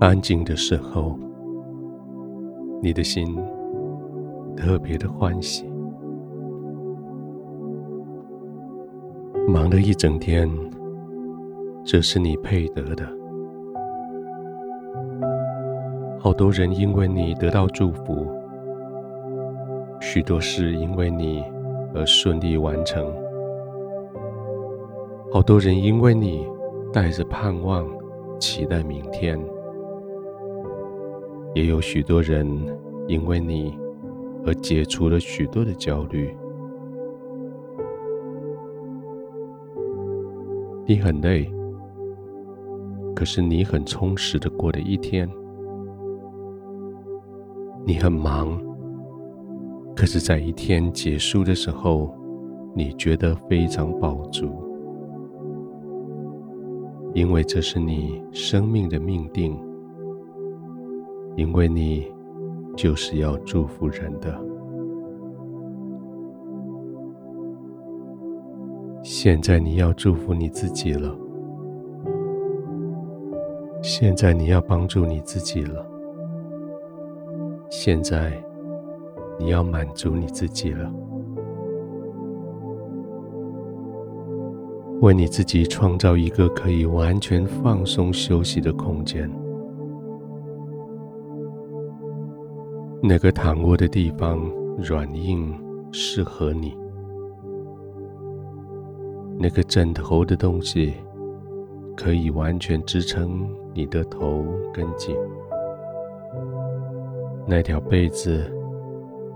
安静的时候，你的心特别的欢喜。忙了一整天，这是你配得的。好多人因为你得到祝福，许多事因为你而顺利完成。好多人因为你带着盼望，期待明天。也有许多人因为你而解除了许多的焦虑。你很累，可是你很充实的过了一天。你很忙，可是在一天结束的时候，你觉得非常饱足，因为这是你生命的命定，因为你就是要祝福人的。现在你要祝福你自己了，现在你要帮助你自己了，现在你要满足你自己了，为你自己创造一个可以完全放松休息的空间。那个躺卧的地方软硬适合你。那个枕头的东西，可以完全支撑你的头跟颈。那条被子，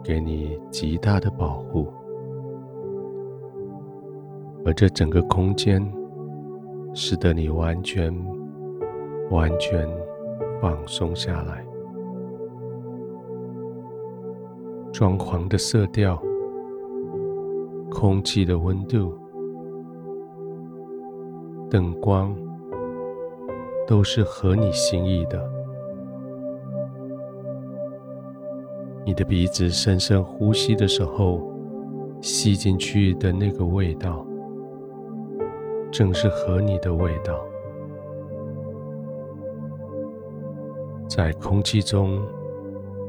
给你极大的保护。而这整个空间，使得你完全、完全放松下来。装潢的色调，空气的温度。灯光都是合你心意的。你的鼻子深深呼吸的时候，吸进去的那个味道，正是合你的味道。在空气中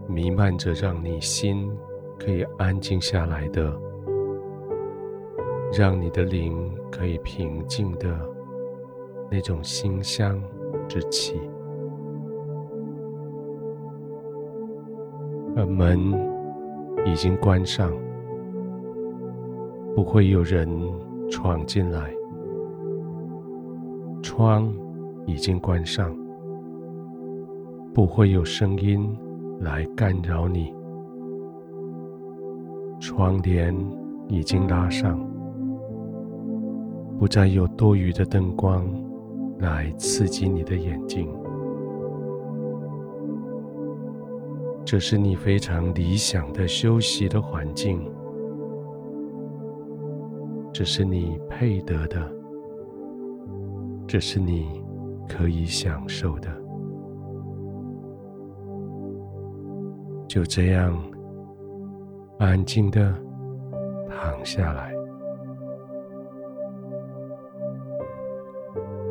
弥漫着让你心可以安静下来的，让你的灵可以平静的。那种馨香之气，而门已经关上，不会有人闯进来；窗已经关上，不会有声音来干扰你；窗帘已经拉上，不再有多余的灯光。来刺激你的眼睛，这是你非常理想的休息的环境，这是你配得的，这是你可以享受的。就这样安静的躺下来。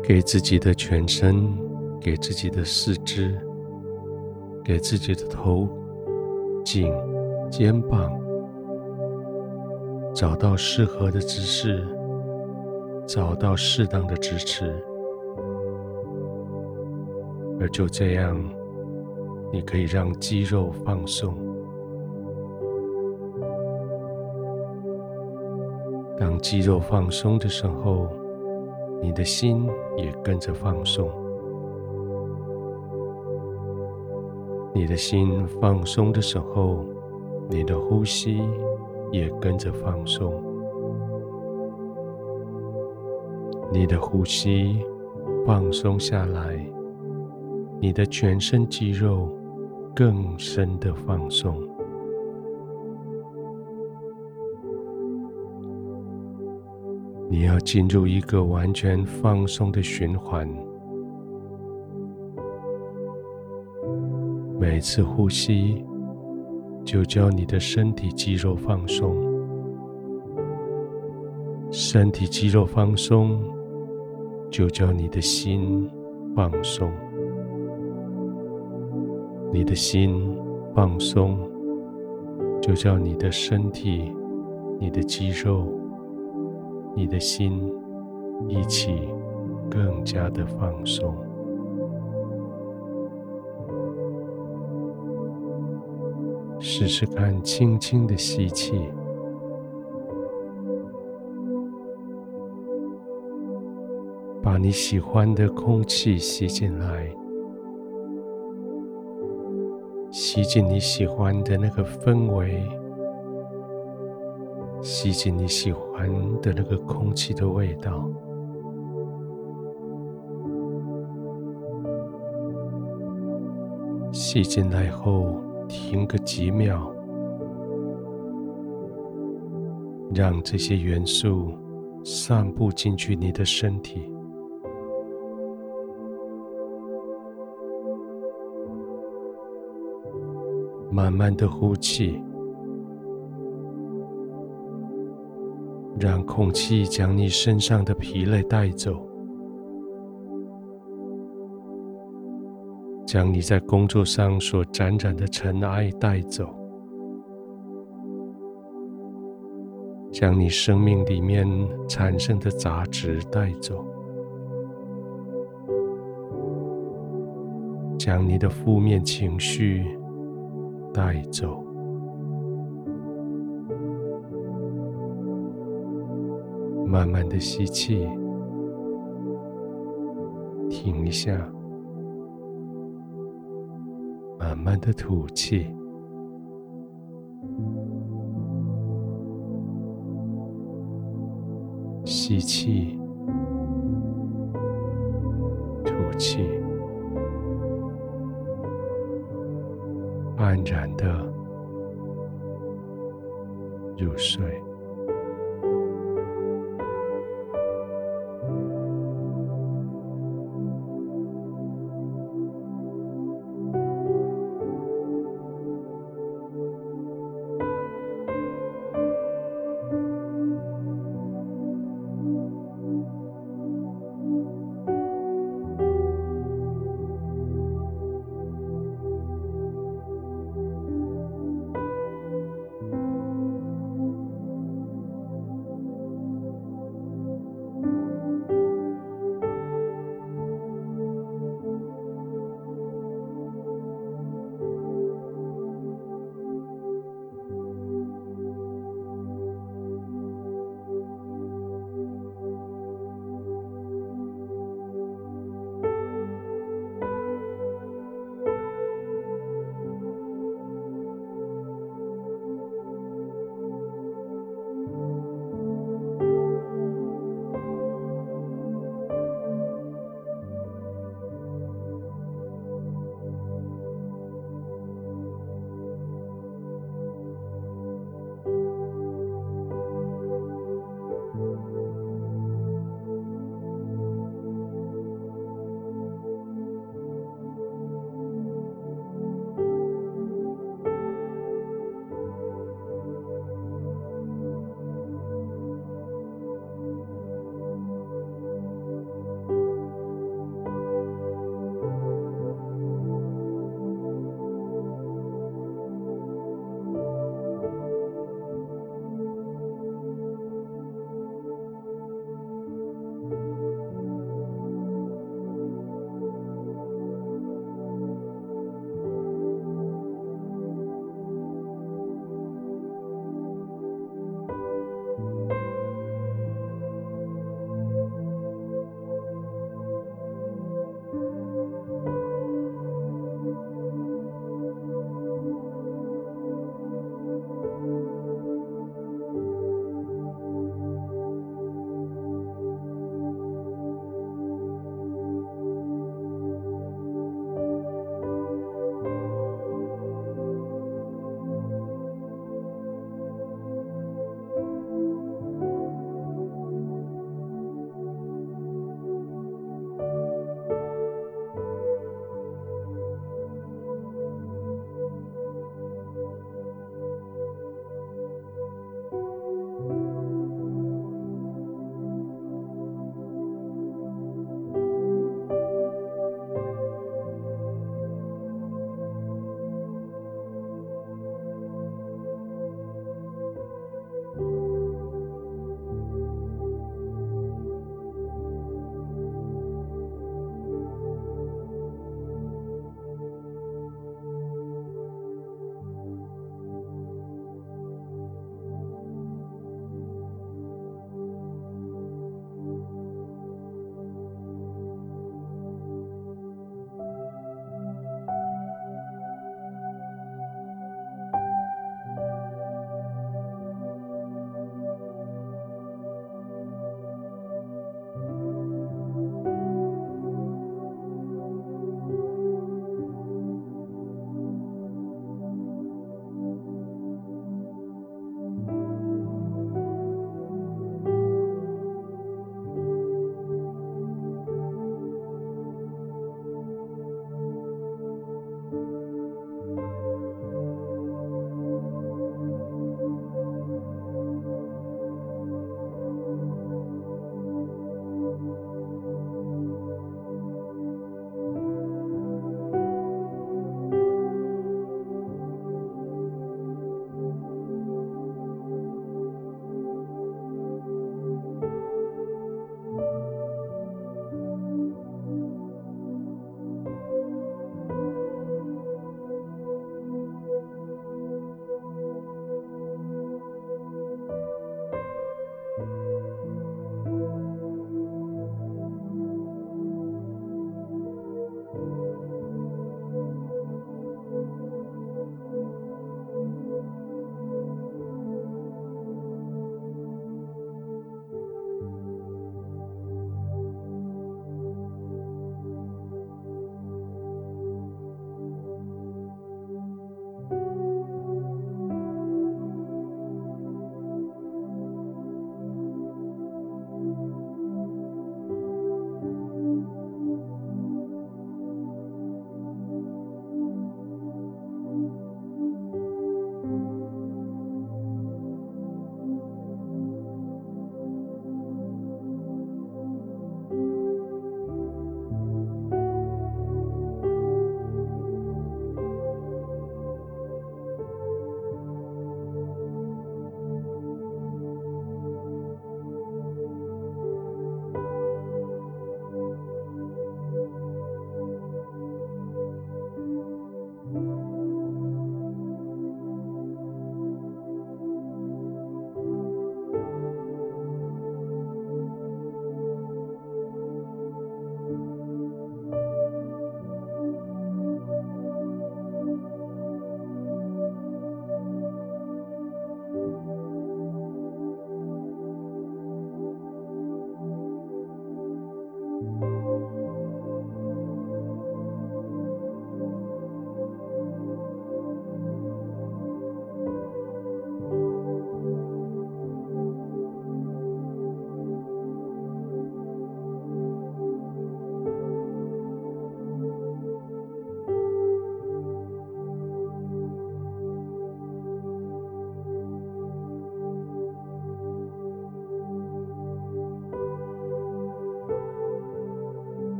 给自己的全身，给自己的四肢，给自己的头、颈、肩膀，找到适合的姿势，找到适当的支持，而就这样，你可以让肌肉放松。当肌肉放松的时候，你的心也跟着放松，你的心放松的时候，你的呼吸也跟着放松。你的呼吸放松下来，你的全身肌肉更深的放松。你要进入一个完全放松的循环，每次呼吸就叫你的身体肌肉放松，身体肌肉放松就叫你的心放松，你的心放松，就叫你的身体、你的肌肉、你的心一起更加的放松。试试看，轻轻的吸气，把你喜欢的空气吸进来。吸进你喜欢的那个氛围，吸进你喜欢的那个空气的味道。吸进来后，停个几秒，让这些元素散布进去你的身体。慢慢的呼气，让空气将你身上的疲累带走，将你在工作上所沾染的尘埃带走，将你生命里面产生的杂质带走，将你的负面情绪带走，慢慢的吸气，停一下，慢慢的吐气，吸气，吐气。安然的入睡。